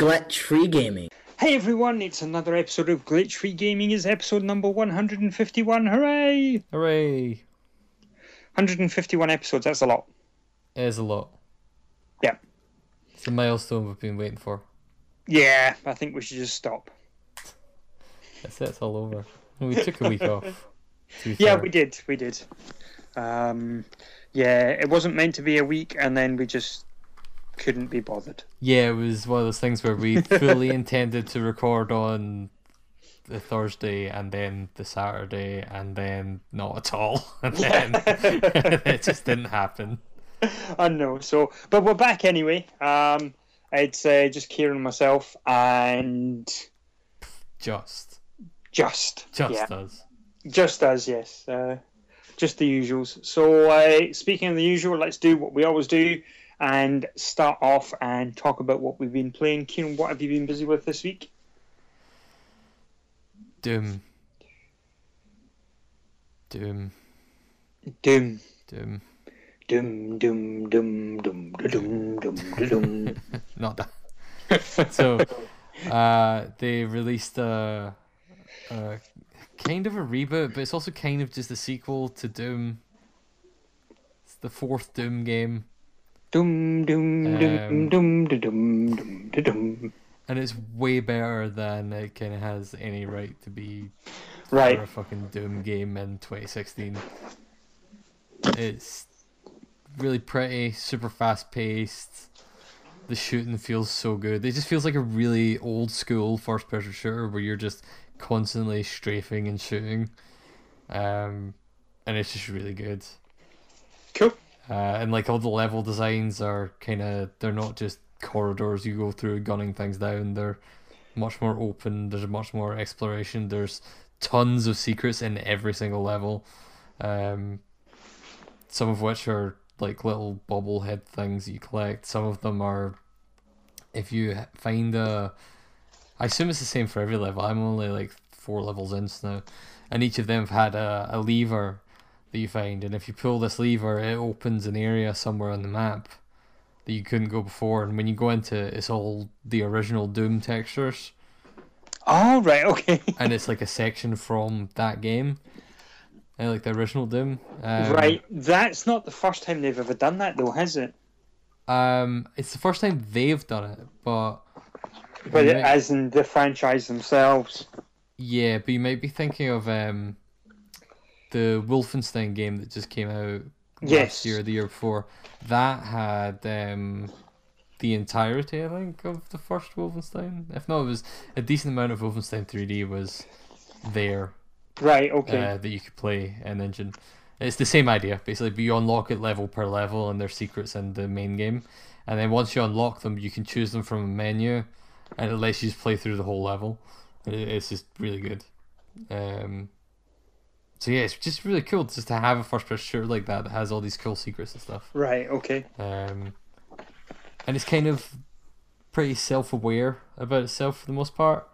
Glitch Free Gaming. Hey everyone, it's another episode of Glitch Free Gaming. Is episode number 151. Hooray! Hooray! 151 episodes, that's a lot. It is a lot. Yeah. It's a milestone we've been waiting for. Yeah, I think we should just stop. That's it, it's all over. We took a week off. Yeah, fair. we did, we did. Um, yeah, it wasn't meant to be a week, and then we just couldn't be bothered. Yeah, it was one of those things where we fully intended to record on the Thursday and then the Saturday and then not at all. And then it just didn't happen. I know. So, but we're back anyway. Um, it's uh, just Kieran and myself, and Just. just Just yeah, us. just as yes, uh, just the usuals. So, uh, speaking of the usual, let's do what we always do and start off and talk about what we've been playing. Kieran, what have you been busy with this week? Doom. Doom. Doom. Doom. Doom, doom, doom, doom, doom, doom, doom. Not that. so, uh, they released a, a kind of a reboot, but it's also kind of just a sequel to Doom. It's the fourth Doom game, Doom, doom, doom, Um, doom, doom, doom, doom. and it's way better than it kind of has any right to be Right. for a fucking Doom game in 2016. It's really pretty, super fast paced. The shooting feels so good. It just feels like a really old school first person shooter where you're just constantly strafing and shooting. Um, and it's just really good. Cool. Uh, and like all the level designs are kind of they're not just corridors you go through gunning things down. They're much more open. There's much more exploration. There's tons of secrets in every single level. Um, some of which are like little bobblehead things you collect. Some of them are if you find a. I assume it's the same for every level. I'm only like four levels in now, and each of them have had a, a lever that you find, and if you pull this lever, it opens an area somewhere on the map that you couldn't go before. And when you go into it, it's all the original Doom textures, Oh, right, okay. and it's like a section from that game, like the original Doom. Um, right. That's not the first time they've ever done that, though, has it? Um, it's the first time they've done it, but But might- as in the franchise themselves. yeah, but you might be thinking of um, the Wolfenstein game that just came out Yes. last year, or the year before. That had um, the entirety, I think, of the first Wolfenstein. If not, it was a decent amount of Wolfenstein 3D was there Right, okay. uh, that you could play an engine. It's the same idea, basically, but you unlock it level per level, and there's secrets in the main game. And then once you unlock them, you can choose them from a menu, and it lets you just play through the whole level. It's just really good. Um, so yeah, it's just really cool just to have a first-person shooter like that that has all these cool secrets and stuff. right, okay. Um, and it's kind of pretty self-aware about itself for the most part,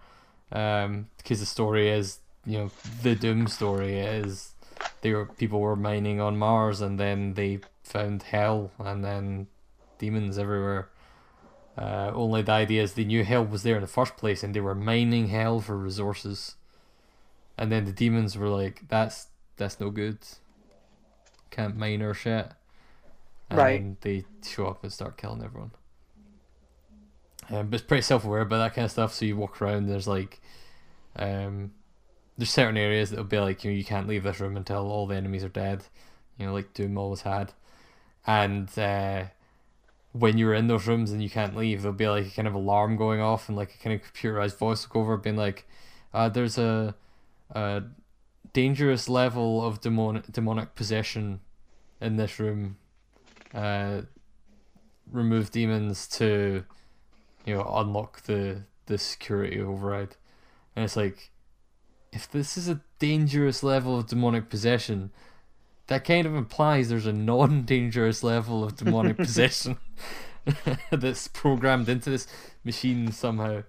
um, because the story is, you know, the Doom story is they were people were mining on Mars and then they found hell and then demons everywhere. Uh, only the idea is they knew hell was there in the first place and they were mining hell for resources. And then the demons were like, "That's that's no good. Can't mine our shit." And Right. they show up and start killing everyone. Um, but it's pretty self-aware about that kind of stuff. So you walk around, there's like, um, there's certain areas that'll be like, you know, you can't leave this room until all the enemies are dead. You know, like Doom always had. And uh, when you're in those rooms and you can't leave, there'll be like a kind of alarm going off and like a kind of computerized voice will go over being like, uh, there's a, a dangerous level of demonic demonic possession in this room. Uh, remove demons to, you know, unlock the the security override, and it's like, if this is a dangerous level of demonic possession, that kind of implies there's a non-dangerous level of demonic possession that's programmed into this machine somehow.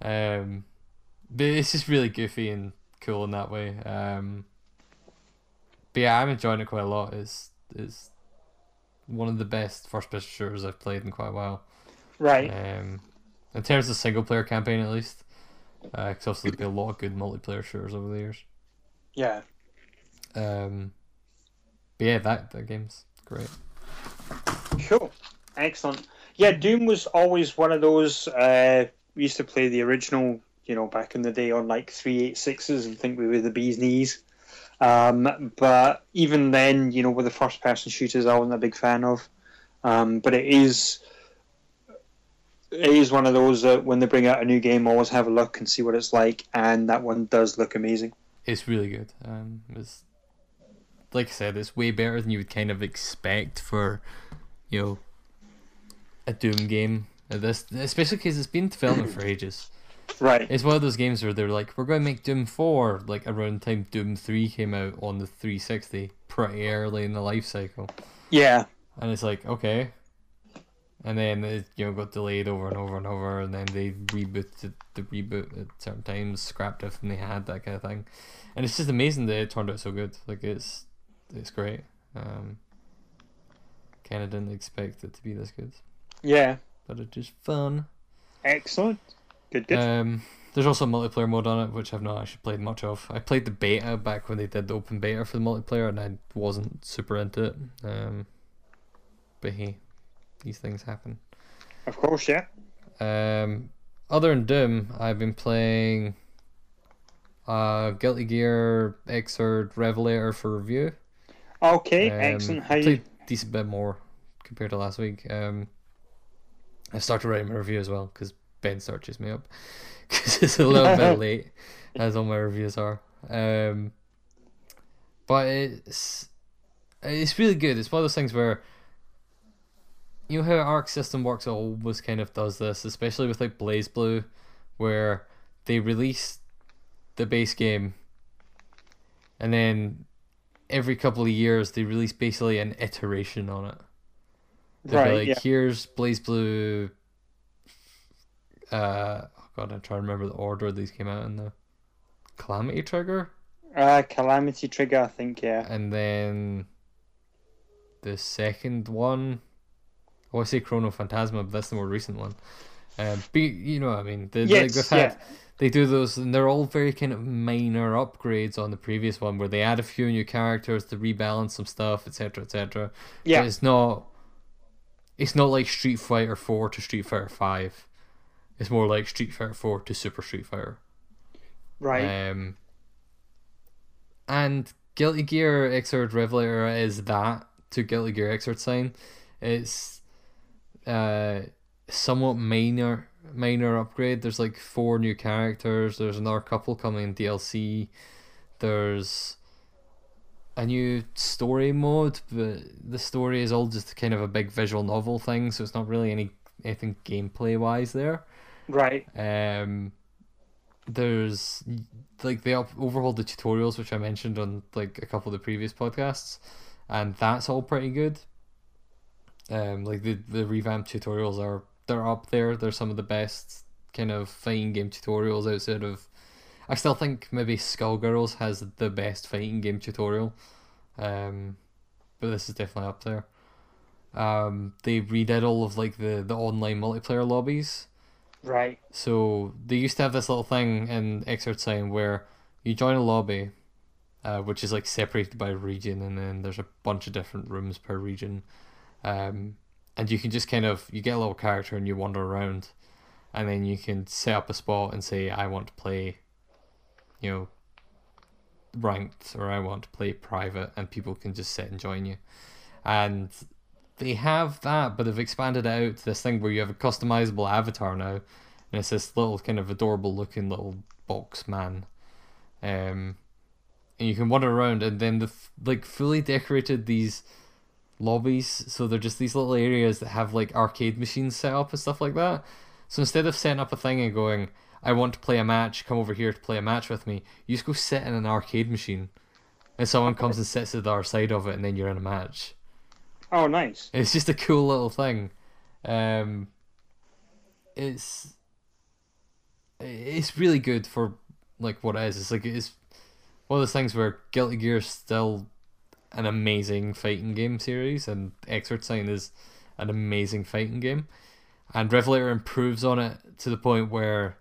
Um, but it's just really goofy and cool in that way. Um, but yeah, I'm enjoying it quite a lot. It's it's one of the best first person shooters I've played in quite a while. Right. Um, in terms of single player campaign at least. Because obviously there's been a lot of good multiplayer shooters over the years. Yeah. Um, but yeah, that that game's great. Cool. Excellent. Yeah, Doom was always one of those. Uh, we used to play the original, you know, back in the day on like 386s and think we were the bee's knees. Um, but even then, you know, with the first person shooters, I wasn't a big fan of. Um, but it is. It is one of those that when they bring out a new game, always have a look and see what it's like, and that one does look amazing. It's really good. Um, it's like I said, it's way better than you would kind of expect for, you know, a Doom game. This, especially because it's been developing for ages. Right. It's one of those games where they're like, we're going to make Doom four, like around the time Doom three came out on the 360, pretty early in the life cycle. Yeah. And it's like, okay. And then it you know got delayed over and over and over, and then they rebooted the reboot at certain times, scrapped everything they had, that kind of thing. And it's just amazing that it turned out so good. Like it's it's great. Um, kind of didn't expect it to be this good, Yeah. but it's just fun. Excellent. Good. Good. Um, there's also a multiplayer mode on it, which I've not actually played much of. I played the beta back when they did the open beta for the multiplayer, and I wasn't super into it. Um, but hey, these things happen. of course. Yeah. Um, other than Doom, I've been playing uh, Guilty Gear Xrd Revelator for review. Okay. Um, excellent. How you? played decent bit more compared to last week. Um, I started writing my review as well because Ben searches me up because it's a little bit late, as all my reviews are. Um, but it's it's really good. It's one of those things where you know how Arc System Works it always kind of does this, especially with like BlazBlue, where they release the base game and then every couple of years they release basically an iteration on it. They'll Right. like, yeah. here's BlazBlue. Uh, oh god, I'm trying to remember the order these came out in the Calamity Trigger, Uh, Calamity Trigger. I think. Yeah. and then the second one. Oh, I say Chrono Phantasma, but that's the more recent one. Um, but you- know what I mean. They, Yes, they've had, they do those, and they're all very kind of minor upgrades on the previous one, where they add a few new characters to rebalance some stuff, etc., etc. Yeah. But it's not. It's not like Street Fighter Four to Street Fighter Five. It's more like Street Fighter Four to Super Street Fighter. Right. Um, and Guilty Gear Xrd Revelator is that to Guilty Gear Xrd Sign. It's uh somewhat minor minor upgrade. There's like four new characters. There's another couple coming in DLC. There's a new story mode, but the story is all just kind of a big visual novel thing, so it's not really any anything gameplay wise there. right. Um, there's like they up- overhauled the tutorials, which I mentioned on like a couple of the previous podcasts, and that's all pretty good. Um, like the the revamped tutorials are they're up there. They're some of the best kind of fighting game tutorials outside of. I still think maybe Skullgirls has the best fighting game tutorial, um, but this is definitely up there. Um, they redid all of like the the online multiplayer lobbies. Right. So they used to have this little thing in Sign where you join a lobby, uh, which is like separated by region, and then there's a bunch of different rooms per region, um, and you can just kind of you get a little character and you wander around, and then you can set up a spot and say I want to play, you know, ranked or I want to play private, and people can just sit and join you, and they have that, but they've expanded out to this thing where you have a customizable avatar now, and it's this little kind of adorable looking little box man. Um, and you can wander around, and then the like fully decorated these lobbies, so they're just these little areas that have like arcade machines set up and stuff like that. So instead of setting up a thing and going, I want to play a match, come over here to play a match with me, you just go sit in an arcade machine, and someone comes and sits at the other side of it, and then you're in a match. Oh, nice. It's just a cool little thing. Um, it's it's really good for like what it is. It's like it's one of those things where Guilty Gear is still an amazing fighting game series, and Xrd Sign is an amazing fighting game. and Revelator improves on it to the point where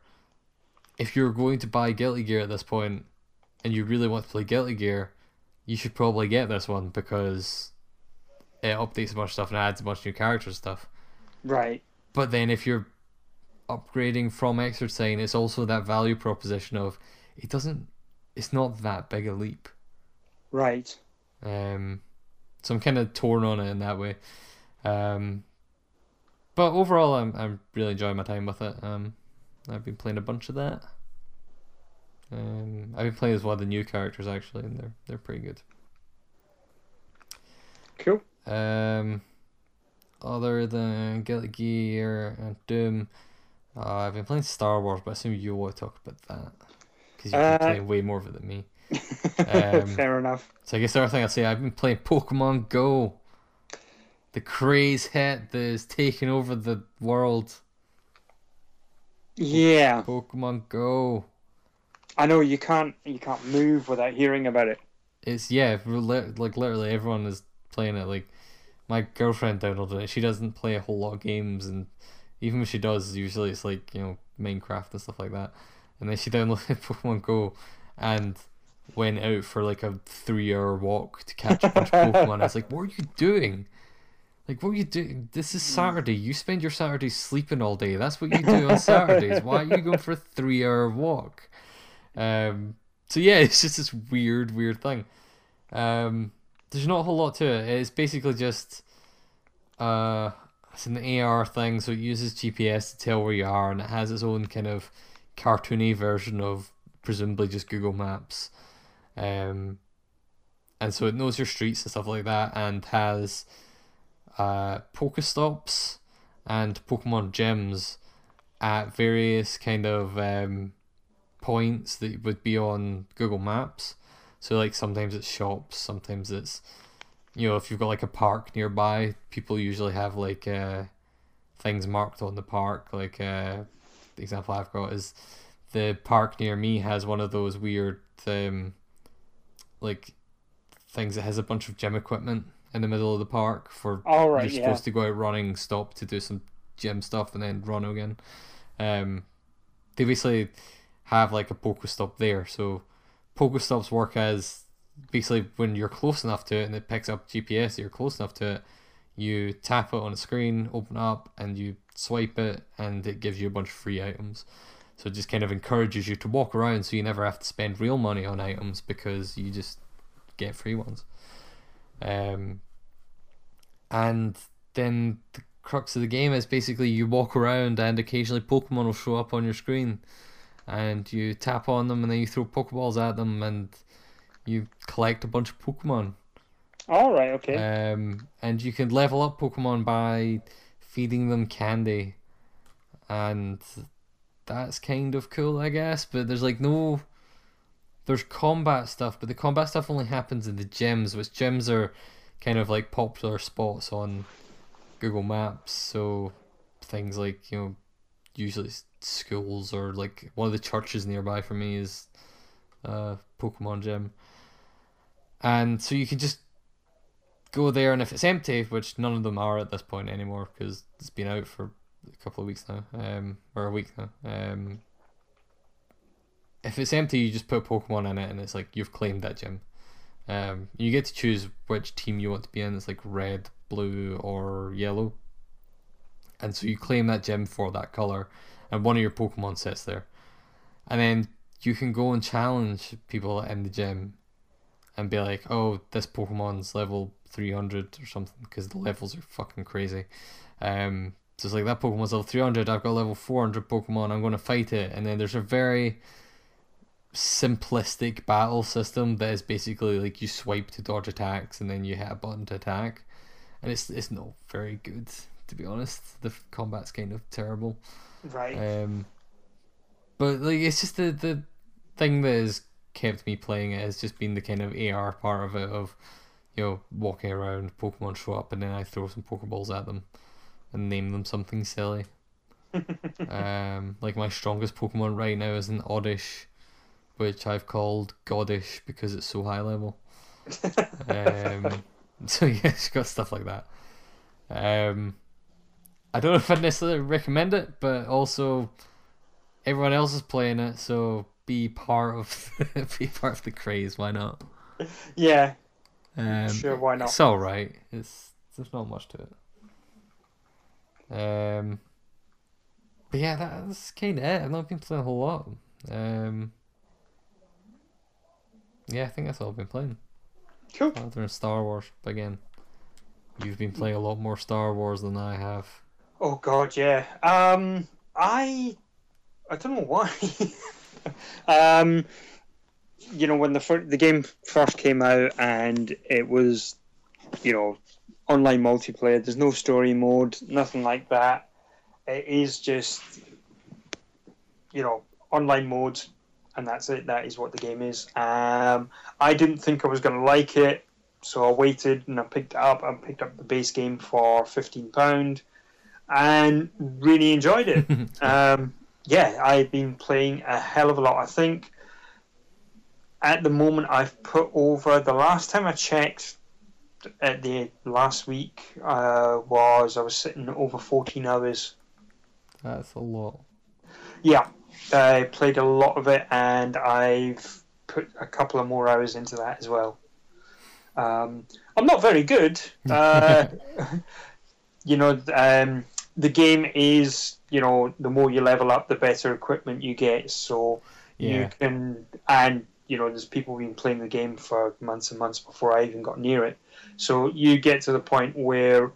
if you're going to buy Guilty Gear at this point and you really want to play Guilty Gear, you should probably get this one because it updates a bunch of stuff and adds a bunch of new characters and stuff. Right. But then if you're upgrading from Sign, it's also that value proposition of it doesn't it's not that big a leap. Right. Um so I'm kind of torn on it in that way. Um but overall I'm I'm really enjoying my time with it. Um I've been playing a bunch of that. Um I've been playing as one of the new characters actually and they're they're pretty good. Cool. Um, other than Guilty Gear and Doom, uh, I've been playing Star Wars, but I assume you want to talk about that because you've been Uh, playing way more of it than me. Um, Fair enough. So I guess the other thing I'd say, I've been playing Pokemon Go. The craze hit that is taking over the world. Yeah. Pokemon Go. I know you can't you can't move without hearing about it. It's yeah, like literally everyone is playing it. Like my girlfriend downloaded it. She doesn't play a whole lot of games, and even when she does, usually it's like you know Minecraft and stuff like that. And then she downloaded Pokemon Go, and went out for like a three-hour walk to catch a bunch of Pokemon. I was like, "What are you doing? Like, what are you doing? This is Saturday. You spend your Saturdays sleeping all day. That's what you do on Saturdays. Why are you going for a three-hour walk?" Um. So yeah, it's just this weird, weird thing. Um, there's not a whole lot to it. It's basically just uh, it's an AR thing, so it uses GPS to tell where you are, and it has its own kind of cartoony version of presumably just Google Maps. Um, and so it knows your streets and stuff like that, and has uh Pokestops and Pokemon gyms at various kind of um points that would be on Google Maps. So like sometimes it's shops, sometimes it's you know, if you've got like a park nearby, people usually have like uh things marked on the park. Like uh the example I've got is the park near me has one of those weird um like things that has a bunch of gym equipment in the middle of the park for All right, you're yeah. supposed to go out running, stop to do some gym stuff, and then run again. Um, they basically have like a Pokestop there. So Pokestops work as basically when you're close enough to it and it picks up GPS, you're close enough to it. You tap it on a screen, open up, and you swipe it, and it gives you a bunch of free items. So it just kind of encourages you to walk around, so you never have to spend real money on items because you just get free ones. Um, and then the crux of the game is basically you walk around and occasionally Pokemon will show up on your screen, and you tap on them and then you throw Pokeballs at them and you collect a bunch of Pokemon. All right. Okay. Um, and you can level up Pokemon by feeding them candy, and that's kind of cool, I guess. But there's like no, there's combat stuff, but the combat stuff only happens in the gyms, which gyms are kind of like popular spots on Google Maps. So things like you know, usually schools or like one of the churches nearby for me is uh Pokemon gym, and so you can just go there, and if it's empty, which none of them are at this point anymore because it's been out for a couple of weeks now, um, or a week now. Um, if it's empty, you just put Pokemon in it, and it's like you've claimed that gym. Um, you get to choose which team you want to be in. It's like red, blue, or yellow, and so you claim that gym for that color, and one of your Pokemon sits there, and then you can go and challenge people in the gym, and be like, "Oh, this Pokemon's level three hundred or something," because the levels are fucking crazy. Um, so it's like that Pokemon's level three hundred. I've got level four hundred Pokemon. I'm going to fight it, and then there's a very simplistic battle system that is basically like you swipe to dodge attacks and then you hit a button to attack, and it's it's not very good to be honest. The combat's kind of terrible. Right. Um, but like it's just the the thing that has kept me playing it has just been the kind of AR part of it of you know walking around, Pokemon show up, and then I throw some Pokeballs at them and name them something silly. um, like my strongest Pokemon right now is an Oddish, which I've called Godish because it's so high level. um, so yeah, it's got stuff like that. Um, I don't know if I'd necessarily recommend it, but also everyone else is playing it, so be part of be part of the craze. Why not? Yeah, Um, sure. Why not? It's all right. It's there's not much to it. Um, but yeah, that's kind of it. I've not been playing a whole lot. Um, yeah, I think that's all I've been playing. Cool. Other than Star Wars, but again, you've been playing a lot more Star Wars than I have. Oh God, yeah. Um, I, I don't know why. um, you know, when the fir- the game first came out and it was, you know, online multiplayer. There's no story mode, nothing like that. It is just, you know, online mode, and that's it. That is what the game is. Um, I didn't think I was going to like it, so I waited and I picked it up. I picked up the base game for fifteen pound, and really enjoyed it. um, yeah, I've been playing a hell of a lot. I think at the moment I've put over the last time I checked at the last week uh, was I was sitting over 14 hours. That's a lot. Yeah, I played a lot of it and I've put a couple of more hours into that as well. Um, I'm not very good. Uh, you know, um, the game is, you know, the more you level up, the better equipment you get. So you can, and, you know, there's people been playing the game for months and months before I even got near it. So you get to the point where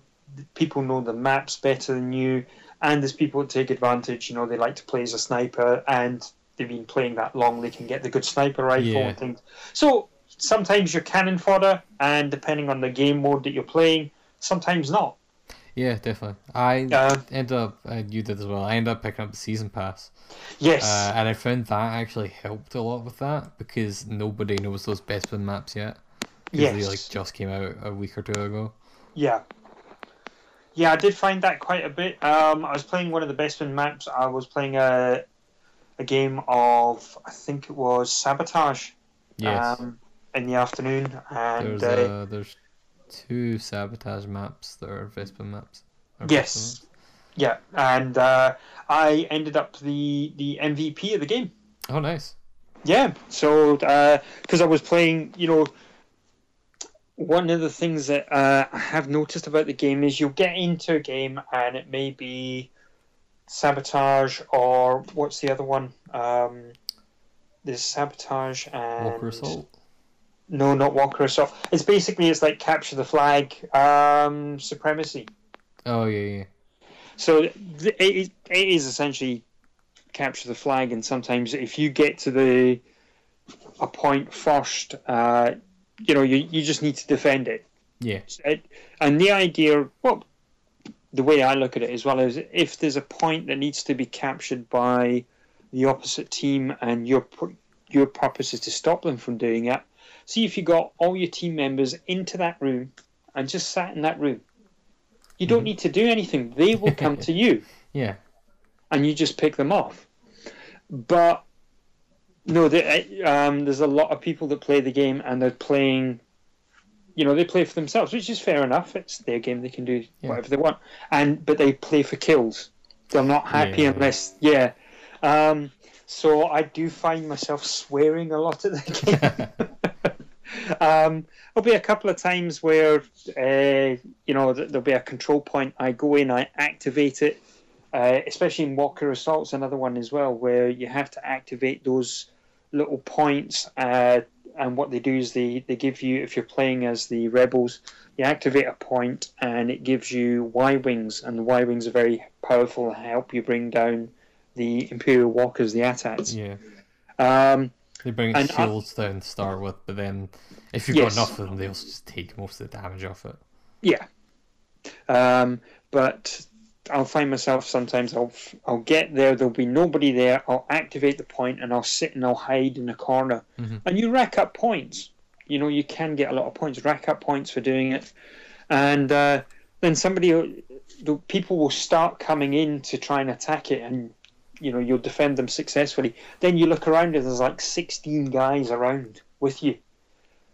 people know the maps better than you, and there's people that take advantage. You know, they like to play as a sniper, and they've been playing that long, they can get the good sniper rifle Yeah. and things. So sometimes you're cannon fodder, and depending on the game mode that you're playing, sometimes not. Yeah, definitely. I Uh, end up, uh, you did as well. I ended up picking up the season pass, yes, uh, and I found that actually helped a lot with that because nobody knows those Bespin maps yet. Because they like just came out a week or two ago. Yeah. Yeah, I did find that quite a bit. Um, I was playing one of the Bespin maps. I was playing a a game of I think it was sabotage. Yes, Um, in the afternoon, and there's uh, uh, there's two sabotage maps that are Bespin maps. Or Vespa yes, yeah, and uh, I ended up the the MVP of the game. Oh, nice. Yeah, so because I was playing, you know, one of the things that uh, I have noticed about the game is you'll get into a game and it may be sabotage or what's the other one? Um, there's sabotage and Walker Assault. No, not Walker Assault. It's basically it's like capture the flag, um, supremacy. Oh yeah, yeah. So th- it is, it is essentially capture the flag, and sometimes if you get to the a point first, uh, you know you, you just need to defend it. Yeah. It- And the idea, well, the way I look at it as well is if there's a point that needs to be captured by the opposite team, and your your purpose is to stop them from doing it. See if you got all your team members into that room and just sat in that room. You don't need to do anything; they will come to you Yeah. and you just pick them off. But no, there- um, there's a lot of people that play the game and they're playing. You know, they play for themselves, which is fair enough. It's their game; they can do Yeah. whatever they want. And but they play for kills. They're not happy Yeah. unless, yeah. Um, so I do find myself swearing a lot at the game. Um, there'll be a couple of times where, uh, you know, there'll be a control point. I go in, I activate it, uh, especially in Walker Assault's another one as well, where you have to activate those little points. Uh, and what they do is they, they give you, if you're playing as the rebels, you activate a point and it gives you Y wings, and the Y wings are very powerful and help you bring down the Imperial Walkers, the ATATs. Yeah. Um, They bring And I- shields down to start with, but then if you've Yes. got enough of them, they also just take most of the damage off it. Yeah. Um, but I'll find myself sometimes I'll I'll get there. There'll be nobody there. I'll activate the point and I'll sit and I'll hide in a corner. Mhm. And you rack up points. You know you can get a lot of points. Rack up points for doing it, and uh, then somebody, the people will start coming in to try and attack it, and you know you'll defend them successfully. Then you look around and there's like sixteen guys around with you.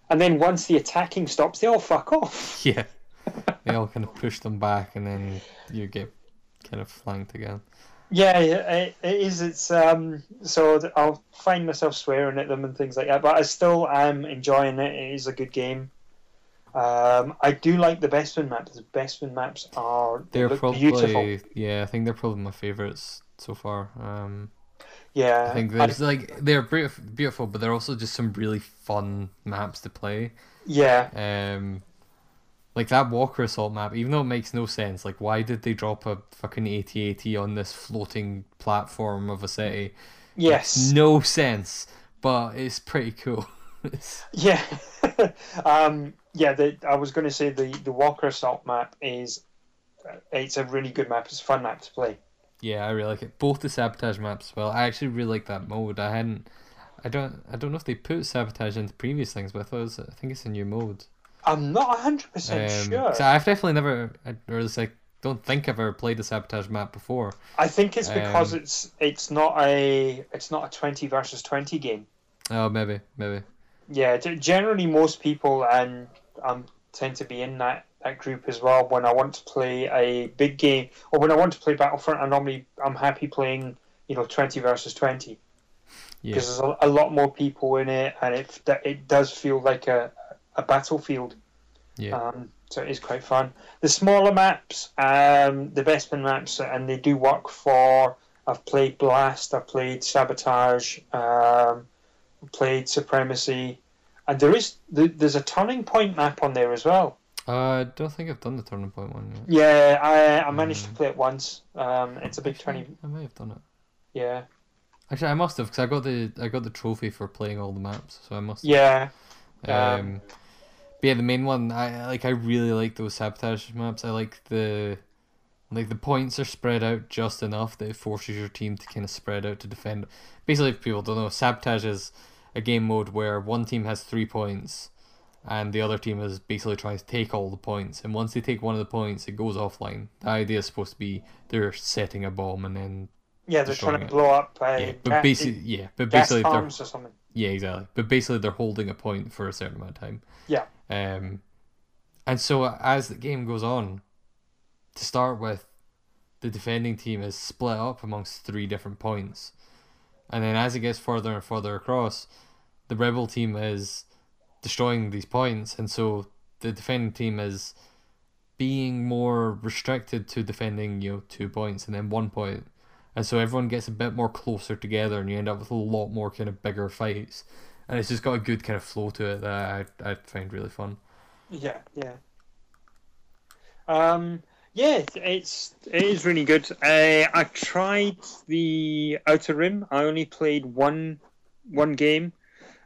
And then once the attacking stops, they all fuck off. Yeah. they all kind of push them back, and then you get kind of flanked again. Yeah, it, it is. It's um. So I'll find myself swearing at them and things like that, but I still am enjoying it. It is a good game. Um, I do like the Bespin maps. The Bespin maps are they They're probably beautiful. yeah, I think they're probably my favorites so far. Um, Yeah, I think there's like they're beautiful, but they're also just some really fun maps to play. yeah, Um, like that Walker Assault map, even though it makes no sense, like why did they drop a fucking AT-AT on this floating platform of a city? yes, No sense, but it's pretty cool. Yeah, um, yeah. The, I was going to say the the Walker Assault map is it's a really good map. It's a fun map to play. Yeah, I really like it. Both the sabotage maps as well. I actually really like that mode. I hadn't, I don't, I don't know if they put sabotage into previous things, but I thought it was, I think it's a new mode. I'm not hundred percent Um, sure. so I've definitely never, I- or at least I don't think I've ever played a sabotage map before. I think it's because Um, it's it's not a it's not a twenty versus twenty game. Oh, maybe, maybe. Yeah, generally most people and um tend to be in that that group as well. When I want to play a big game or when I want to play Battlefront, I normally I'm happy playing you know twenty versus twenty Yeah. because there's a, a lot more people in it and it that- it does feel like a a battlefield. Yeah. Um, so it is quite fun. The smaller maps, um, the Bespin maps, and they do work for. I've played Blast, I've played Sabotage, um, played Supremacy, and there is there's a turning point map on there as well. Uh, I don't think I've done the turning point one yet. Yeah, I I managed to play it once. Um, it's a big twenty. I may have done it. Yeah, Actually, I must have because I got the I got the trophy for playing all the maps, so I must. yeah, Um, um, but yeah, the main one I like. I really like those sabotage maps. I like the like the points are spread out just enough that it forces your team to kind of spread out to defend. Basically, if people don't know, sabotage is a game mode where one team has three points, and the other team is basically trying to take all the points. And once they take one of the points, it goes offline. The idea is supposed to be they're setting a bomb and then yeah. They're trying to it. blow up. Uh, yeah, but basically yeah, but basically they're or something. yeah, exactly. But basically, they're holding a point for a certain amount of time. Yeah. Um, and so as the game goes on, to start with, the defending team is split up amongst three different points, and then as it gets further and further across, the rebel team is destroying these points, and so the defending team is being more restricted to defending you know two points and then one point and so everyone gets a bit more closer together and you end up with a lot more kind of bigger fights and it's just got a good kind of flow to it that I, I find really fun Yeah, yeah. Um, yeah, it's it is really good. Uh, I tried the Outer Rim. I only played one one game,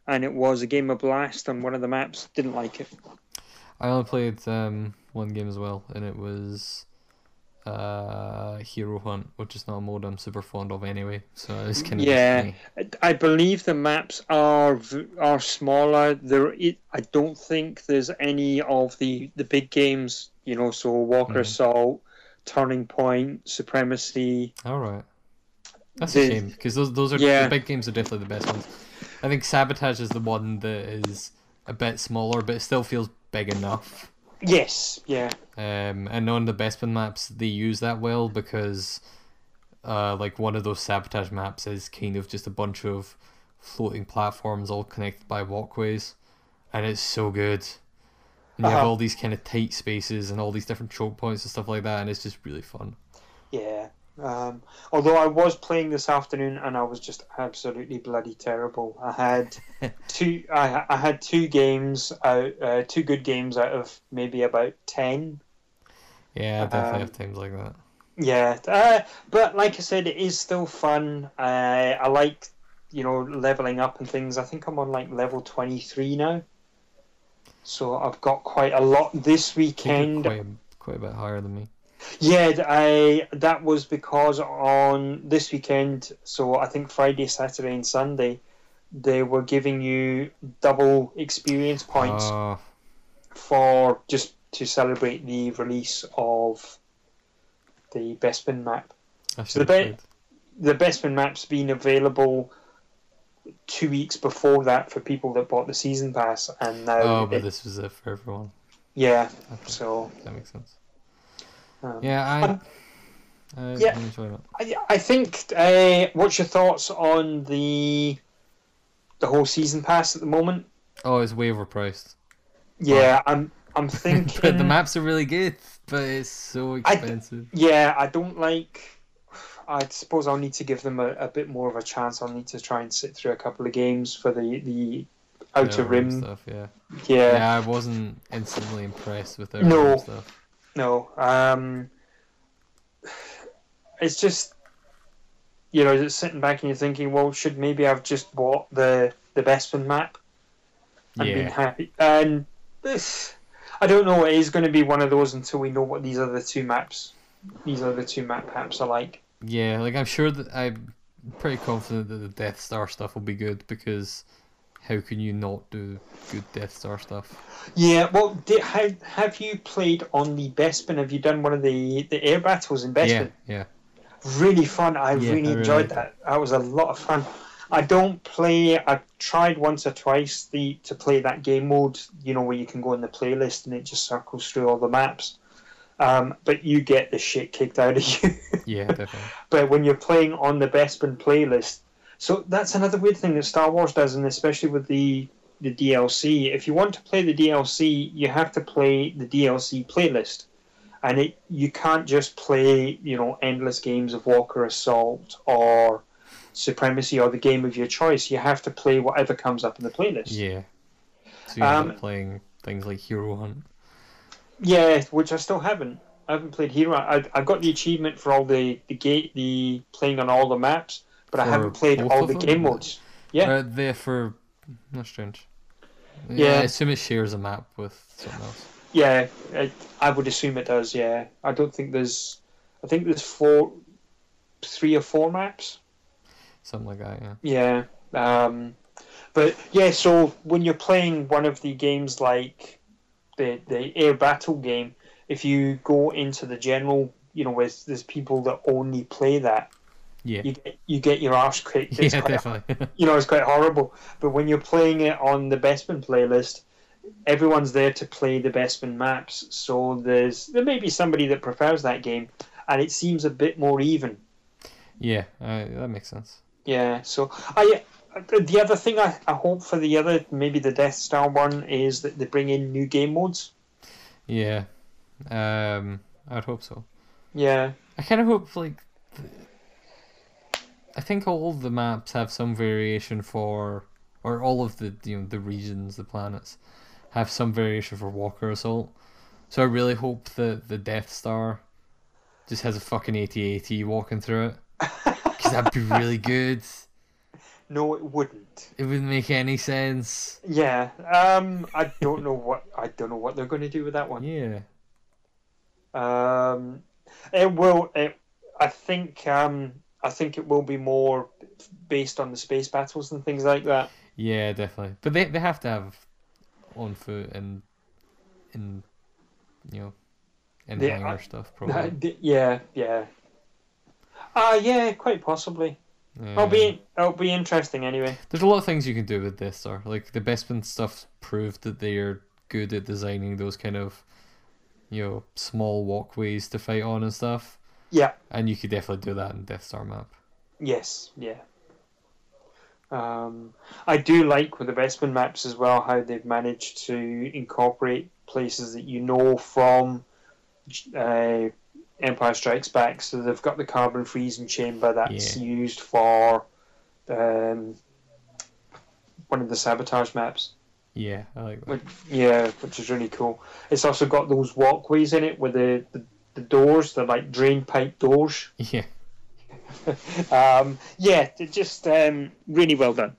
and it was a game of Blast on one of the maps. Didn't like it. I only played um, one game as well and it was uh, Hero Hunt which is not a mode I'm super fond of anyway so it's kind of Yeah. I believe the maps are are smaller. There, it, I don't think there's any of the the big games. You know, so Walker Mhm. Assault, Turning Point, Supremacy. all right that's The- a shame because those those are Yeah. the big games are definitely the best ones I think Sabotage is the one that is a bit smaller but it still feels big enough Yes, yeah. Um, and on the Bespin maps, they use that well because, uh, like one of those sabotage maps is kind of just a bunch of floating platforms all connected by walkways, and it's so good. And you have Uh-huh. all these kind of tight spaces and all these different choke points and stuff like that, and it's just really fun. Yeah. Um, although I was playing this afternoon and I was just absolutely bloody terrible. I had two. I, I had two games out. Uh, two good games out of maybe about ten. Yeah, I definitely Um, have times like that. Yeah. Uh, but like I said, it is still fun. Uh, I like you know leveling up and things. I think I'm on like level twenty three now. So I've got quite a lot this weekend. quite quite a bit higher than me. Yeah, I that was because on this weekend, so I think Friday, Saturday, and Sunday, they were giving you double experience points Uh, for just to celebrate the release of the Bespin map. So the bit- The Bespin map's been available two weeks before that for people that bought the season pass, and now Oh, but it- this was it for everyone. yeah, Okay, so that makes sense. Um, Yeah, I I, Yeah. It. I, I think. Uh, what's your thoughts on the the whole season pass at the moment? Oh, it's way overpriced. Yeah, I'm. I'm thinking. but the maps are really good, but it's so I- expensive. Yeah, I don't like. I suppose I'll need to give them a, a bit more of a chance. I'll need to try and sit through a couple of games for the the outer Yeah, rim. stuff. Yeah. Yeah, yeah, I wasn't instantly impressed with their No. rim stuff. No. Um, it's just you know, just sitting back and you're thinking, well, should maybe I've just bought the the Bespin map and been Yeah, happy? And this, I don't know. It is going to be one of those until we know what these other two maps, these other two map packs are like. yeah. Like I'm sure that I'm pretty confident that the Death Star stuff will be good because how can you not do good Death Star stuff? Yeah, well, did, how, have you played on the Bespin? Have you done one of the, the air battles in Bespin? Yeah, yeah. Really fun. I Yeah, really I enjoyed liked that. That was a lot of fun. I don't play. I tried once or twice the to play that game mode. You know where you can go in the playlist and it just circles through all the maps. Um, but you get the shit kicked out of you. Yeah, definitely. but when you're playing on the Bespin playlist, so that's another weird thing that Star Wars does, and especially with the the DLC. If you want to play the DLC, you have to play the DLC playlist, and it you can't just play you know endless games of Walker Assault or Supremacy or the game of your choice. You have to play whatever comes up in the playlist. Yeah. So you end Um, playing things like Hero Hunt. Yeah, which I still haven't. I haven't played Hero. I I got the achievement for all the the gate the playing on all the maps, but I haven't played all the them? game modes. Yeah. Uh, they're for. That's strange. Yeah. I assume it shares a map with something else. Yeah, it, I would assume it does. Yeah, I don't think there's. I think there's four, three or four maps. Something like that, yeah. Yeah, um, but yeah. So when you're playing one of the games like the the air battle game, if you go into the general, you know, where there's people that only play that, Yeah. you get you get your arse kicked. It's yeah, quite definitely. you know, it's quite horrible. But when you're playing it on the Bespin playlist, everyone's there to play the Bespin maps. So there's there may be somebody that prefers that game, and it seems a bit more even. yeah, uh, that makes sense. Yeah. So I. The other thing I, I hope for the other maybe the Death Star one is that they bring in new game modes. Yeah. Um, I'd hope so. Yeah. I kind of hope, like. I think all of the maps have some variation for. Or all of the, you know, the regions, the planets, have some variation for Walker Assault. So I really hope that the Death Star just has a fucking AT-AT walking through it. Because that'd be really good. No, it wouldn't. It wouldn't make any sense. Yeah. Um. I don't know what I don't know what they're going to do with that one. Yeah. Um, it will. It, I think. Um, I think it will be more based on the space battles and things like that. Yeah, definitely. But they they have to have on foot and in you know in They- hangar I- stuff Uh, probably. d- yeah, yeah. Ah, yeah, quite possibly. It'll be it'll be interesting anyway. There's a lot of things you can do with this, Star. Like the Bespin stuff proved that they are good at designing those kind of you know small walkways to fight on and stuff. Yeah. And you could definitely do that in Death Star map. Yes. Yeah. Um, I do like with the Bespin maps as well how they've managed to incorporate places that you know from uh, Empire Strikes Back. So they've got the carbon freezing chamber that's Yeah. used for um, one of the sabotage maps. Yeah, I like that. Which, yeah, which is really cool. It's also got those walkways in it with the, the, the doors, the like drain pipe doors. Yeah. Um, yeah, they're just um, really well done.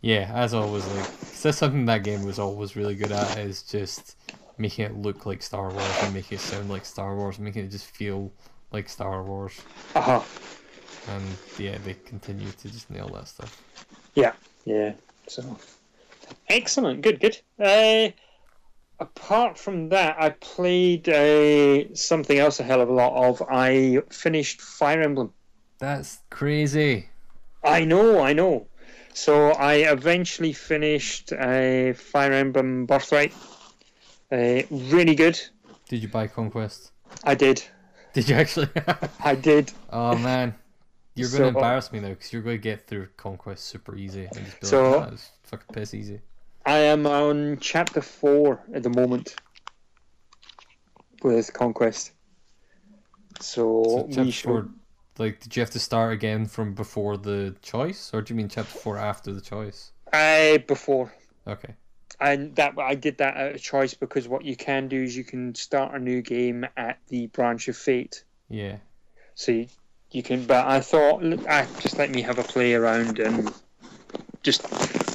Yeah, as always, like that's something that game was always really good at is just making it look like Star Wars and making it sound like Star Wars, making it just feel like Star Wars. Uh-huh. And yeah, they continue to just nail that stuff. Yeah, yeah. So excellent. Good. Good. Uh, apart from that, I played uh, something else a hell of a lot of. I finished Fire Emblem. That's crazy. I know. I know. So I eventually finished uh, Fire Emblem Birthright. Uh, really good. Did you buy Conquest? I did. Did you actually? I did. oh man, you're going to So- embarrass me now because you're going to get through Conquest super easy and just be So- like, oh, it's fucking piss easy. I am on chapter four at the moment with Conquest. So, So we chapter should. four, like, did you have to start again from before the choice, or do you mean chapter four after the choice? I before. Okay. and that I did that out of choice because what you can do is you can start a new game at the branch of fate. Yeah. So you, you can. But I thought, look, ah, just let me have a play around and just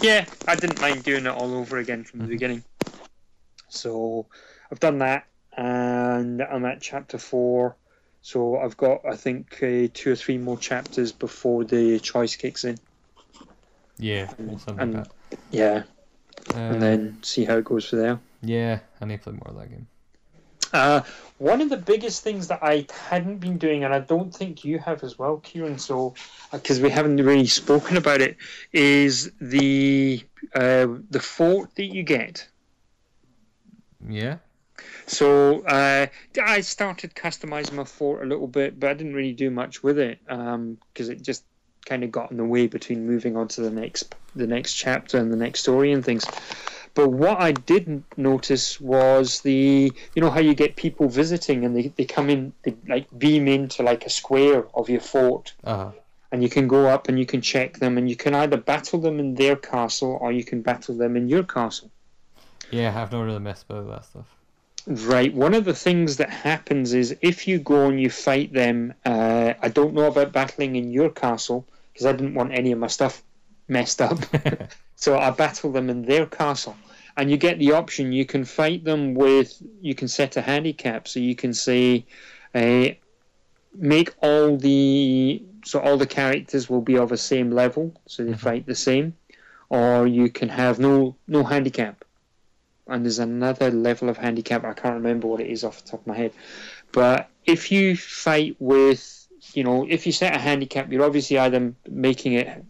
yeah, I didn't mind doing it all over again from the Mhm. beginning. So I've done that, and I'm at chapter four. So I've got, I think, uh, two or three more chapters before the choice kicks in. Yeah. or something and- like Yeah. Um, and then see how it goes for there. Yeah, I need to play more of that game. Uh, one of the biggest things that I hadn't been doing, and I don't think you have as well, Kieran, so because we haven't really spoken about it, is the uh, the fort that you get. Yeah. So uh, I started customizing my fort a little bit, but I didn't really do much with it because it just kind of got in the way between moving on to the next the next chapter and the next story and things. But what I didn't notice was the you know how you get people visiting and they, they come in they like beam into like a square of your fort Uh huh. and you can go up and you can check them and you can either battle them in their castle or you can battle them in your castle. Yeah, I've not really messed about that stuff. Right. One of the things that happens is if you go and you fight them, uh, I don't know about battling in your castle because I didn't want any of my stuff messed up. so I battle them in their castle. And you get the option, you can fight them with, you can set a handicap. So you can say, uh, make all the, so all the characters will be of the same level, so they Mhm. fight the same. Or you can have no no handicap and there's another level of handicap. I can't remember what it is off the top of my head. But if you fight with, you know, if you set a handicap, you're obviously either making it,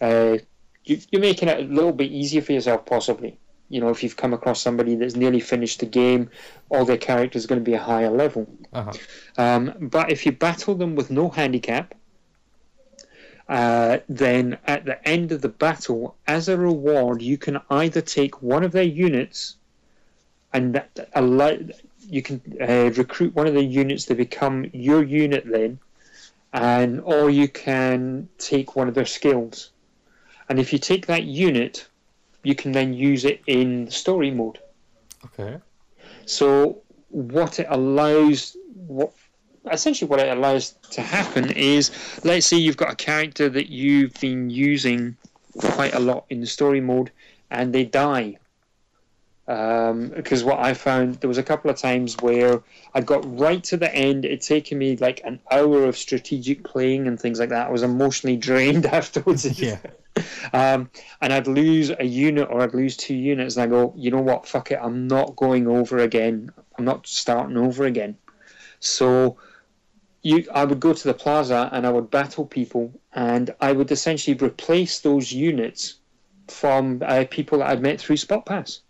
uh, you, you're making it a little bit easier for yourself, possibly. You know, if you've come across somebody that's nearly finished the game, all their characters are going to be a higher level. Uh huh. Um, but if you battle them with no handicap, uh, then at the end of the battle, as a reward, you can either take one of their units and that allow you can uh, recruit one of the units to become your unit then, and or you can take one of their skills. And if you take that unit, you can then use it in story mode. Okay. So what it allows, what essentially what it allows to happen is, let's say you've got a character that you've been using quite a lot in the story mode, and they die. Um, because what I found, there was a couple of times where I got right to the end. It'd taken me like an hour of strategic playing and things like that. I was emotionally drained afterwards. Yeah. Um, and I'd lose a unit or I'd lose two units, and I go, you know what, fuck it, I'm not going over again. I'm not starting over again. So, you, I would go to the plaza and I would battle people, and I would essentially replace those units from uh, people that I'd met through SpotPass.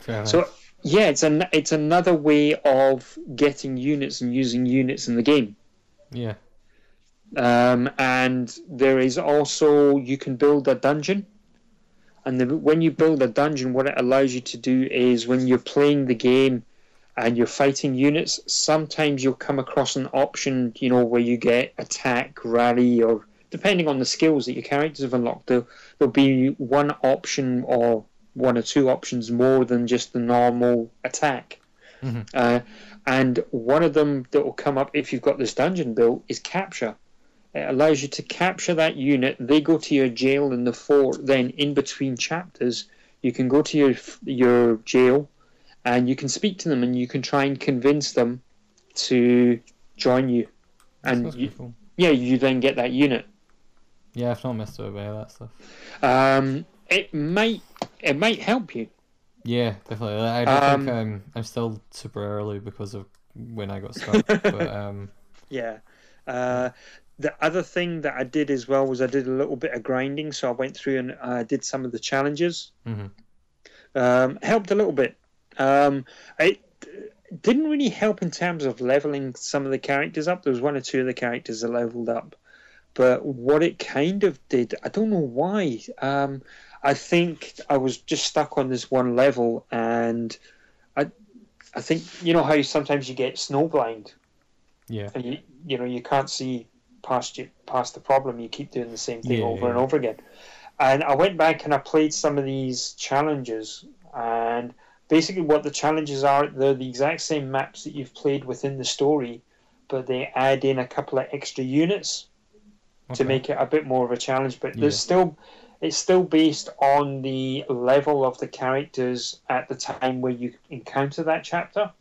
Fair enough. So, yeah, it's an it's another way of getting units and using units in the game. yeah. Um, and there is also you can build a dungeon, and the, when you build a dungeon, what it allows you to do is when you're playing the game and you're fighting units, sometimes you'll come across an option, you know, where you get attack, rally, or depending on the skills that your characters have unlocked, there, there'll be one option or one or two options more than just the normal attack. Mhm. Uh, and one of them that will come up if you've got this dungeon built is capture. It allows you to capture that unit. They go to your jail in the fort. Then, in between chapters, you can go to your your jail, and you can speak to them, and you can try and convince them to join you. And you, cool. yeah, you then get that unit. Yeah, I've not messed of that stuff. Um, it might it might help you. Yeah, definitely. I don't Um, think I'm I'm still super early because of when I got stuck. but um, Yeah. Uh, the other thing that I did as well was I did a little bit of grinding, so I went through and uh, did some of the challenges. mhm. Um, helped a little bit. Um, it didn't really help in terms of leveling some of the characters up. There was one or two of the characters that leveled up, but what it kind of did, I don't know why. Um, I think I was just stuck on this one level, and I, I think you know how sometimes you get snowblind, Yeah. and you you know you can't see past you past the problem. You keep doing the same thing Yeah, over and over again. And I went back and I played some of these challenges, and basically what the challenges are, they're the exact same maps that you've played within the story, but they add in a couple of extra units to make it a bit more of a challenge. But Yeah. there's still it's still based on the level of the characters at the time where you encounter that chapter,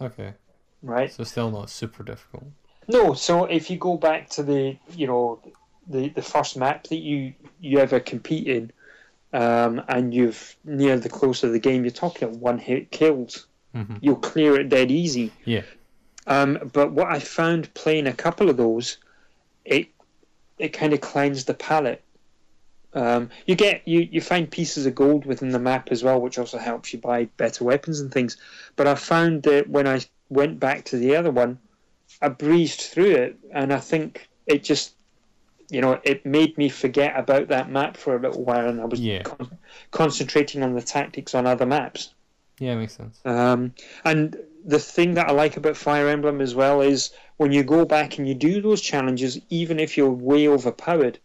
Okay. right? So still not super difficult. No, so if you go back to the you know the the first map that you you ever compete in, um, and you've near the close of the game, you're talking one hit kills. hmm You'll clear it dead easy. Yeah. Um, but what I found playing a couple of those, it it kind of cleansed the palette. Um, you get you, you find pieces of gold within the map as well, which also helps you buy better weapons and things. But I found that when I went back to the other one, I breezed through it, and I think it just, you know, it made me forget about that map for a little while, and I was Yeah. con- concentrating on the tactics on other maps. Yeah, makes sense. Um, and the thing that I like about Fire Emblem as well is when you go back and you do those challenges, even if you're way overpowered,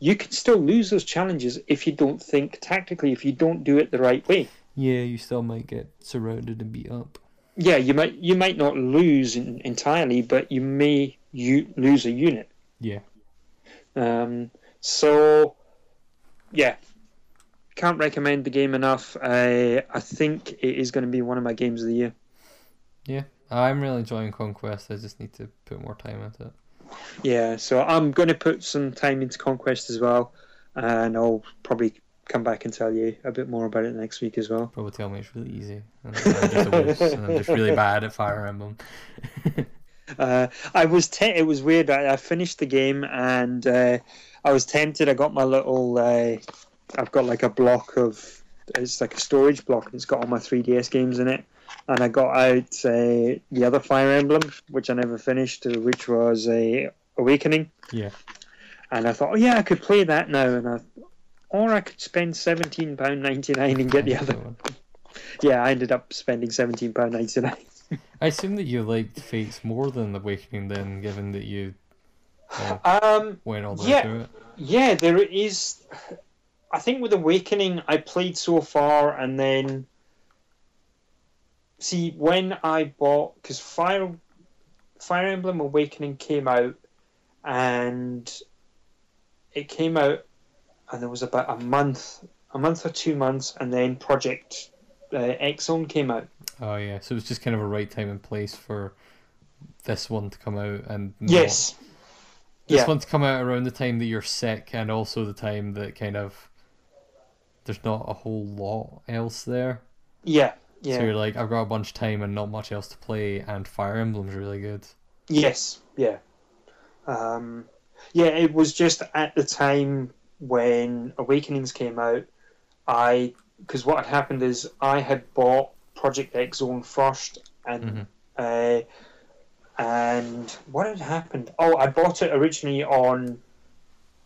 you can still lose those challenges if you don't think tactically, if you don't do it the right way. Yeah, you still might get surrounded and beat up. Yeah, you might you might not lose in, entirely, but you may you lose a unit. Yeah. Um, so, yeah, can't recommend the game enough. I I think it is going to be one of my games of the year. Yeah. I'm really enjoying Conquest. I just need to put more time into it. Yeah, so I'm going to put some time into Conquest as well, and I'll probably come back and tell you a bit more about it next week as well. Probably tell me it's really easy. I'm just and I'm just really bad at Fire Emblem. Uh, I was te- it was weird. I, I finished the game and uh, I was tempted. I got my little. Uh, I've got like a block of. It's like a storage block, and it's got all my 3DS games in it. And I got out uh, the other Fire Emblem, which I never finished, uh, which was a Awakening. Yeah. And I thought, oh yeah, I could play that now, and I, or I could spend seventeen pound ninety nine and get the other. one. Yeah, I ended up spending seventeen pound ninety nine. I assume that you liked Fates more than Awakening, then, given that you uh, Um, went all the Yeah. way through it. Yeah, there is. I think with Awakening, I played so far, and then see when I bought because Fire Fire Emblem Awakening came out, and it came out, and there was about a month, a month or two months, and then Project uh, Zone came out. Oh yeah, so it was just kind of a right time and place for this one to come out, and not- Yes. this Yeah. one to come out around the time that you're sick, and also the time that kind of there's not a whole lot else there. Yeah. yeah. So you're like, I've got a bunch of time and not much else to play, and Fire Emblem's really good. Yes, yeah. Um, yeah, it was just at the time when Awakenings came out, I because what had happened is I had bought Project X Zone first, and Mhm. uh, and what had happened? Oh, I bought it originally on,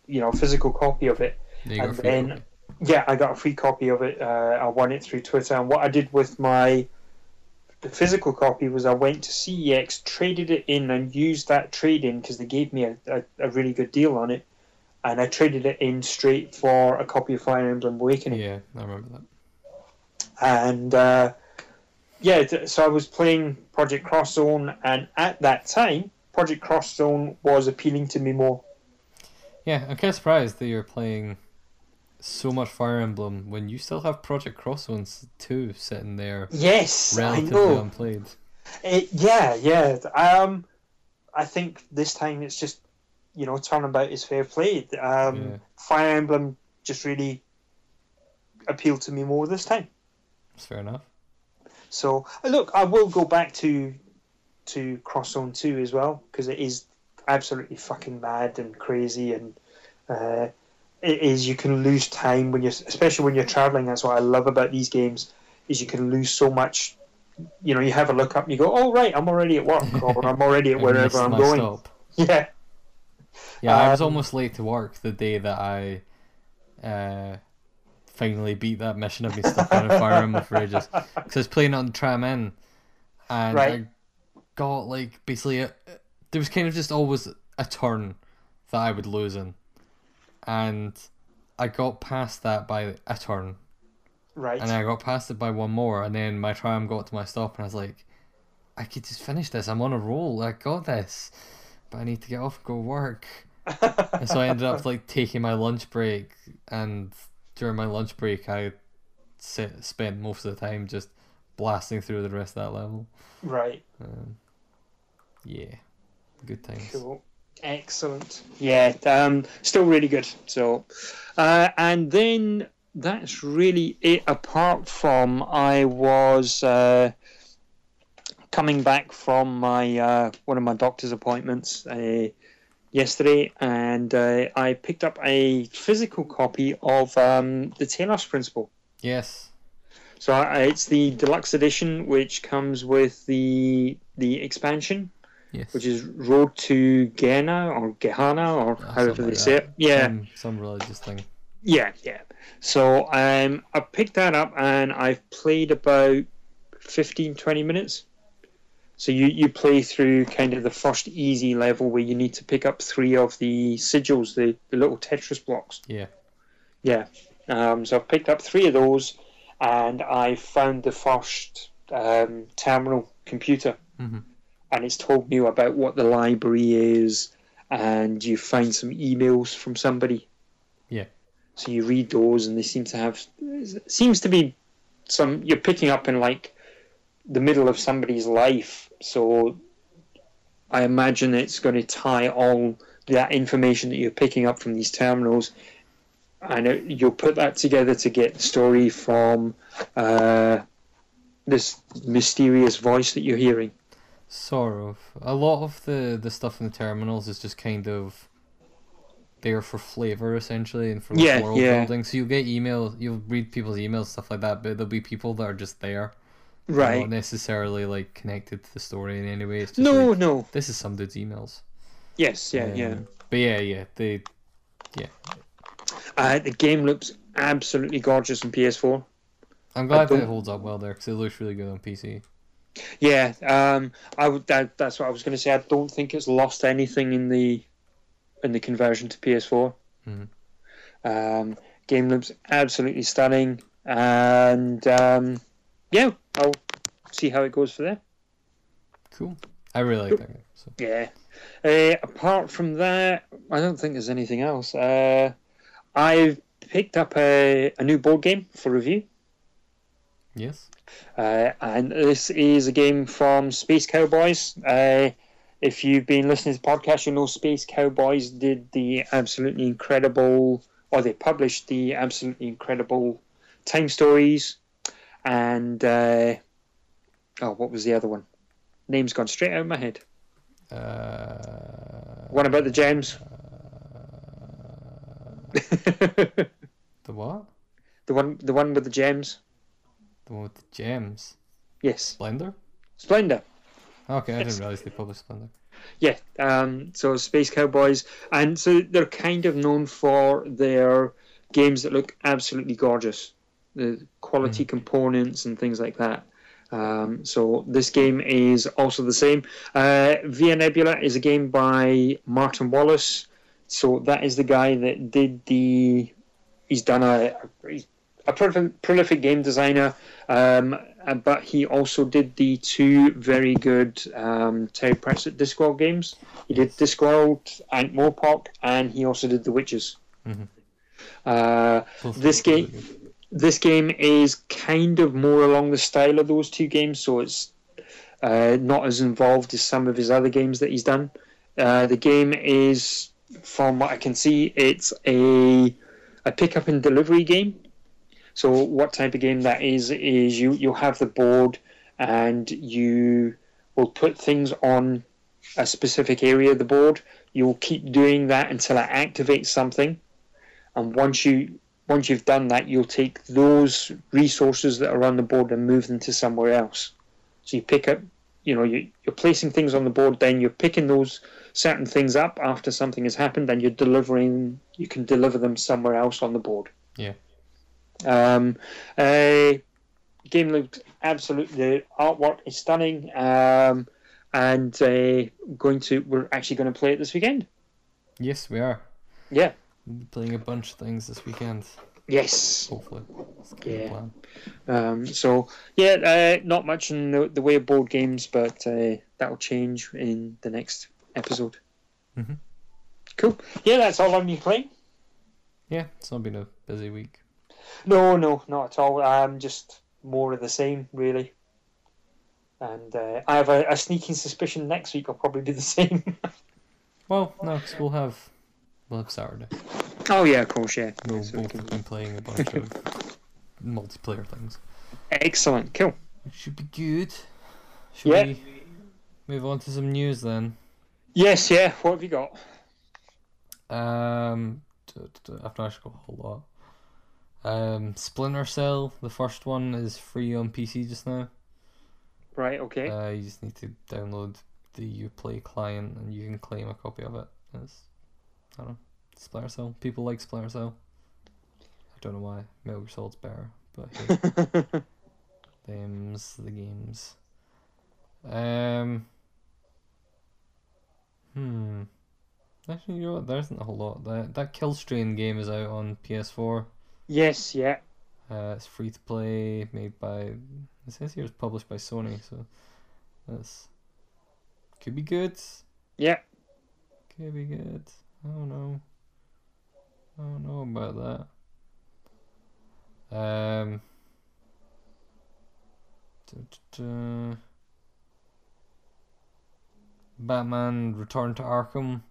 you know, physical copy of it, And then- copy. yeah, I got a free copy of it. Uh, I won it through Twitter, and what I did with my the physical copy was I went to CEX, traded it in, and used that trade in because they gave me a, a, a really good deal on it, and I traded it in straight for a copy of Fire Emblem Awakening, Yeah, I remember that. and uh, yeah, so I was playing Project Cross Zone, and at that time, Project Cross Zone was appealing to me more. Yeah, I'm kind of surprised that you're playing so much Fire Emblem when you still have Project Crosszones 2 sitting there Yes, I relatively know. unplayed. It, yeah, yeah. Um, I think this time it's just you know turnabout is fair play. Um, Yeah. Fire Emblem just really appealed to me more this time. That's fair enough. So uh, look, I will go back to to Cross Zone Two as well because it is absolutely fucking mad and crazy and. Uh, it is you can lose time when you're especially when you're traveling that's what i love about these games is you can lose so much you know you have a look up and you go, oh right, I'm already at work or I'm already at wherever I'm going. stop. Yeah, Yeah, I was Um, almost late to work the day that I uh, finally beat that mission. of me stuck on a Fire Emblem for ages because I was playing on Tram In, and Right. I got like basically a, there was kind of just always a turn that I would lose in, and I got past that by a turn, right. and I got past it by one more, and then my tram got to my stop, and I was like, I could just finish this. I'm on a roll. I got this, but I need to get off and go work. And so I ended up like taking my lunch break, and during my lunch break, I sit, spent most of the time just blasting through the rest of that level. right. Um, yeah, good times. Cool. Excellent. Yeah, um, still really good. So, uh, and then that's really it. Apart from I was uh, coming back from my uh, one of my doctor's appointments uh, yesterday, and uh, I picked up a physical copy of um, the Talos Principle. Yes. So uh, it's the deluxe edition, which comes with the the expansion Yes. which is Road to Gehenna or Gehenna or Ah, however they like say that. it. Yeah, Some, some religious thing. yeah, yeah. So um, I picked that up and I've played about 15, 20 minutes. So you, you play through kind of the first easy level where you need to pick up three of the sigils, the, the little Tetris blocks. Yeah. Yeah. Um, so I've picked up three of those and I found the first um, terminal computer. Mhm. And it's told me about what the library is, and you find some emails from somebody. Yeah. So you read those, and they seem to have seems to be some you're picking up in like the middle of somebody's life. So I imagine it's going to tie all that information that you're picking up from these terminals, and it, you'll put that together to get the story from uh, this mysterious voice that you're hearing. Sort of. A lot of the, the stuff in the terminals is just kind of there for flavor essentially and for like, Yeah, world yeah. building. So you'll get emails, you'll read people's emails, stuff like that, but there'll be people that are just there. Right. Not necessarily like connected to the story in any way. It's just No, like, no. this is some dude's emails. Yes, yeah, Um, yeah. But yeah, yeah, they Uh, the game looks absolutely gorgeous on PS4. I'm glad that it holds up well there because it looks really good on PC. Yeah, um, I would. That, that's what I was going to say. I don't think it's lost anything in the in the conversion to PS4. Mhm. Um, game looks absolutely stunning, and um, yeah, I'll see how it goes for them. Cool. I really like Cool. that game. So Yeah. Uh, apart from that, I don't think there's anything else. Uh, I've picked up a, a new board game for review. yes. Uh, and this is a game from Space Cowboys. Uh, if you've been listening to the podcast, you know Space Cowboys did the absolutely incredible, or they published the absolutely incredible T.I.M.E Stories. And, uh, oh, what was the other one? Name's gone straight out of my head. Uh, One about the gems. the what? the one, the one with the gems. The one with the gems. Yes, Blender? Splendor. Okay, I didn't realize they published Blender. Yeah, um, so Space Cowboys, and so they're kind of known for their games that look absolutely gorgeous, the quality components and things like that. Um, so this game is also the same. Uh, Via Nebula is a game by Martin Wallace. So that is the guy that did the. He's done a a prolific, prolific game designer, um, uh, but he also did the two very good um, Terry Pratchett Discworld games. He did Discworld Ankh-Morpork, and he also did The Witches. Mhm. Uh, This game-. This game is kind of more along the style of those two games, so it's uh, not as involved as some of his other games that he's done. Uh, the game is, from what I can see, it's a a pick up and delivery game. So what type of game that is is you you'll have the board and you will put things on a specific area of the board. You'll keep doing that until it activates something, and once you once you've done that, you'll take those resources that are on the board and move them to somewhere else. So you pick up, you know, you, you're placing things on the board, then you're picking those certain things up after something has happened, then you're delivering. You can deliver them somewhere else on the board. Yeah. Um, uh, game looked absolutely. The artwork is stunning. Um, and uh, going to we're actually going to play it this weekend. Yes, we are. Yeah. We'll be playing a bunch of things this weekend. Yes. Hopefully. That's kind of Yeah. Um, so yeah, uh, not much in the, the way of board games, but uh, that'll change in the next episode. Mhm. Cool. Yeah, that's all I'm playing. Yeah, it's not been a busy week. No, no, not at all. I'm just more of the same, really. And uh, I have a, a sneaking suspicion next week will probably be the same. Well, no, 'cause we'll have we'll have Saturday. oh yeah, of course, yeah. We'll So we both can- been playing a bunch of multiplayer things. Excellent, cool. Should be good. Should Yeah. we move on to some news then? Yes, yeah. What have you got? Um, I've not actually got a whole lot. Um, Splinter Cell, the first one, is free on PC just now. Right, okay. Uh, you just need to download the Uplay client and you can claim a copy of it. It's, I don't know, Splinter Cell. People like Splinter Cell. I don't know why. Metal Gear Solid's better, but hey, them's the games. Um. Hmm. Actually, you know what? There isn't a whole lot. That that Kill Strain game is out on PS4. yes, yeah. Uh, it's free to play, made by. It says here it's published by Sony, so that's could be good. Yeah. Could be good. I don't know. I don't know about that. Um. duh. Batman Return to Arkham.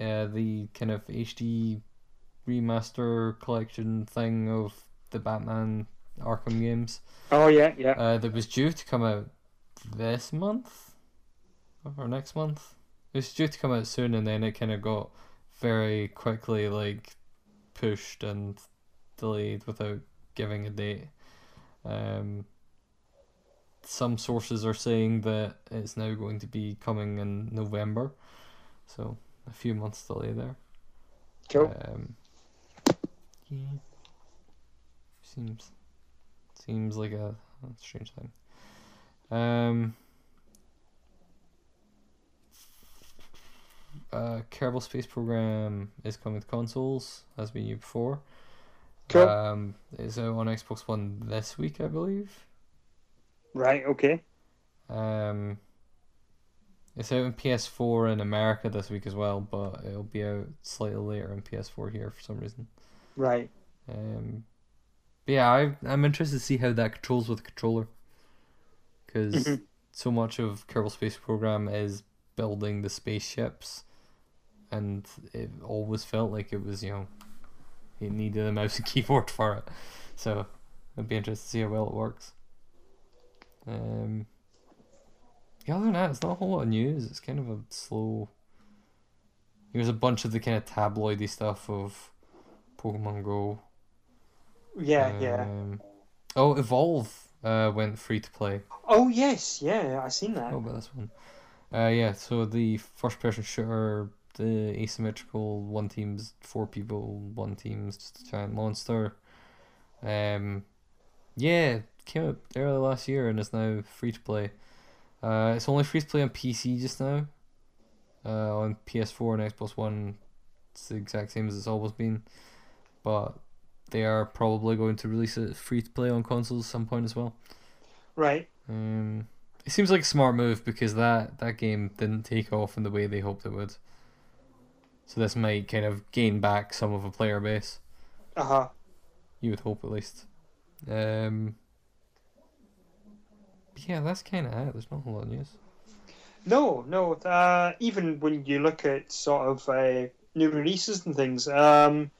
Uh, the kind of HD remaster collection thing of the Batman Arkham games. Oh yeah, yeah. Uh, that was due to come out this month or next month. It was due to come out soon, and then it kind of got very quickly like pushed and delayed without giving a date. Um, some sources are saying that it's now going to be coming in November, so a few months delay there. Cool. Um, yeah. Seems seems like a, a strange thing. Um. Uh, Kerbal Space Program is coming to consoles, as we knew before. Cool. Um, it's out on Xbox One this week, I believe. right, okay. Um, it's out on PS4 in America this week as well, but it'll be out slightly later on PS4 here for some reason. Right. Um, but yeah, I I'm interested to see how that controls with a controller, because Mhm. so much of Kerbal Space Program is building the spaceships, and it always felt like it was you know, it needed a mouse and keyboard for it, so it'd be interesting to see how well it works. Um. Yeah, other than that, it's not a whole lot of news. It's kind of a slow. There's a bunch of the kind of tabloidy stuff of Pokemon Go. Yeah, yeah. Um, Oh, Evolve uh, went free to play. Oh yes, yeah, I seen that. What about this one? Uh, yeah, so the first person shooter, the asymmetrical one team's four people, one team's just a giant monster. Um, yeah, came out early last year and is now free to play. Uh, it's only free to play on PC just now. Uh, on PS4 and Xbox One, it's the exact same as it's always been, but they are probably going to release it free to play on consoles at some point as well. Right. Um, it seems like a smart move because that that game didn't take off in the way they hoped it would. So this might kind of gain back some of a player base. Uh huh. You would hope at least. Um, yeah, that's kind of it. There's not a lot of news. No, no. Uh, even when you look at sort of uh, new releases and things, um,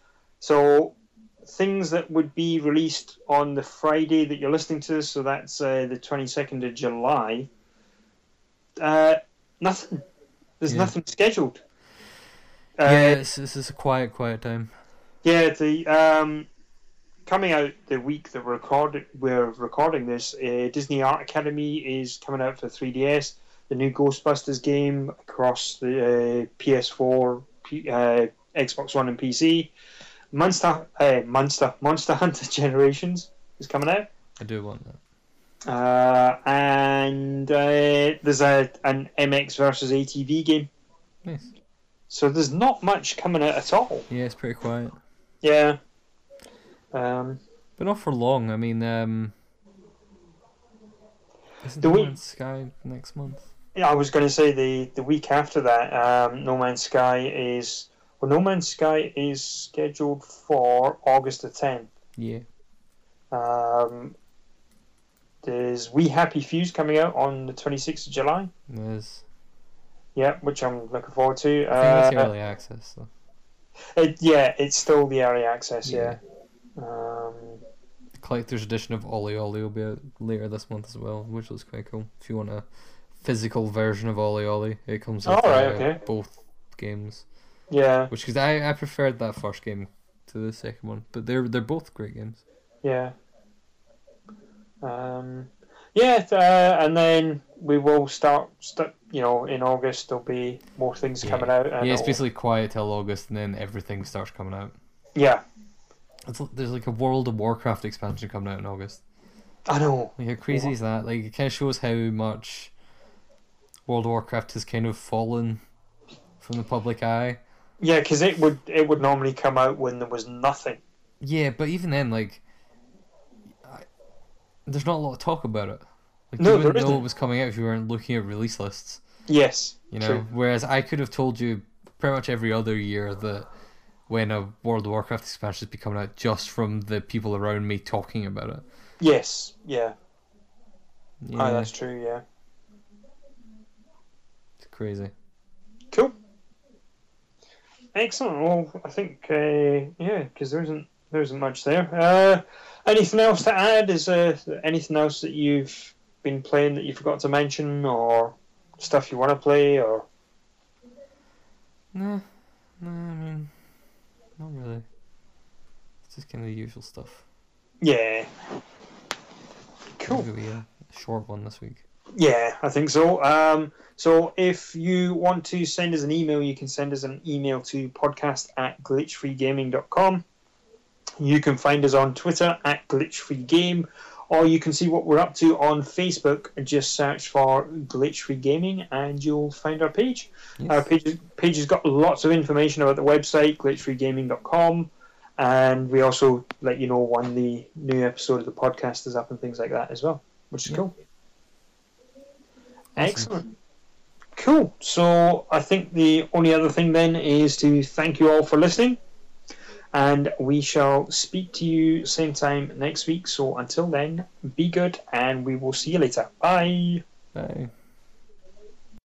so things that would be released on the Friday that you're listening to, so that's uh, the 22nd of July. Uh, nothing. There's Yeah. nothing scheduled. Uh, yeah, it's, this is a quiet, quiet time. Yeah, the um, coming out the week that we're, record- we're recording this, uh, Disney Art Academy is coming out for 3DS. The new Ghostbusters game across the uh, PS4, P- uh, Xbox One, and PC. Monster, uh, Monster, Monster Hunter Generations is coming out. I do want that. Uh, and uh, there's a an MX versus ATV game. Nice. So there's not much coming out at all. Yeah, it's pretty quiet, Yeah. Um, but not for long. I mean, um, The No week- Sky next month? yeah, I was going to say the the week after that, um, No Man's Sky is well, No Man's Sky is scheduled for August the 10th. Yeah. Um, there's We Happy Few's coming out on the 26th of July. There's. Yeah, which I'm looking forward to. I think that's Uh, early access though. it, yeah, it's still the early access. Yeah. Yeah. Um, The collector's edition of OlliOlli will be out later this month as well, which looks quite cool. If you want a physical version of OlliOlli, it comes with Oh, right, uh, okay. both games. yeah. Which because I, I preferred that first game to the second one, but they're they're both great games. Yeah. Um, yeah, uh, and then we will start, st- you know, in August there'll be more things Yeah. coming out. And yeah, it's it'll- basically quiet till August, and then everything starts coming out. yeah, It's, there's like a World of Warcraft expansion coming out in August. I know. Like how crazy is that? Like it kind of shows how much World of Warcraft has kind of fallen from the public eye. Yeah, because it would it would normally come out when there was nothing. Yeah, but even then, like, I, there's not a lot of talk about it. Like, No, you wouldn't know it was coming out if you weren't looking at release lists. Yes, You know, true. whereas I could have told you pretty much every other year that when a World of Warcraft expansion is be coming out just from the people around me talking about it. Yes, yeah. Yeah, Oh, that's true. Yeah. it's crazy. Cool. Excellent. Well, I think uh, yeah, because there isn't there isn't much there. Uh, anything else to add? Is there anything else that you've been playing that you forgot to mention, or stuff you want to play, or No, nah, I mean, not really. It's just kind of the usual stuff. yeah. Cool. Maybe a short one this week. Yeah, I think so. Um, so if you want to send us an email, you can send us an email to podcast at glitchfreegaming.com. You can find us on Twitter at glitchfreegame, or you can see what we're up to on Facebook and just search for Glitch Free Gaming and you'll find our page. Our page, page has got lots of information about the website, glitchfreegaming.com, and we also let you know when the new episode of the podcast is up and things like that as well, which is Yeah. cool. Awesome. Excellent. Cool. So I think the only other thing then is to thank you all for listening. And we shall speak to you same time next week. So until then, be good and we will see you later. Bye. Bye.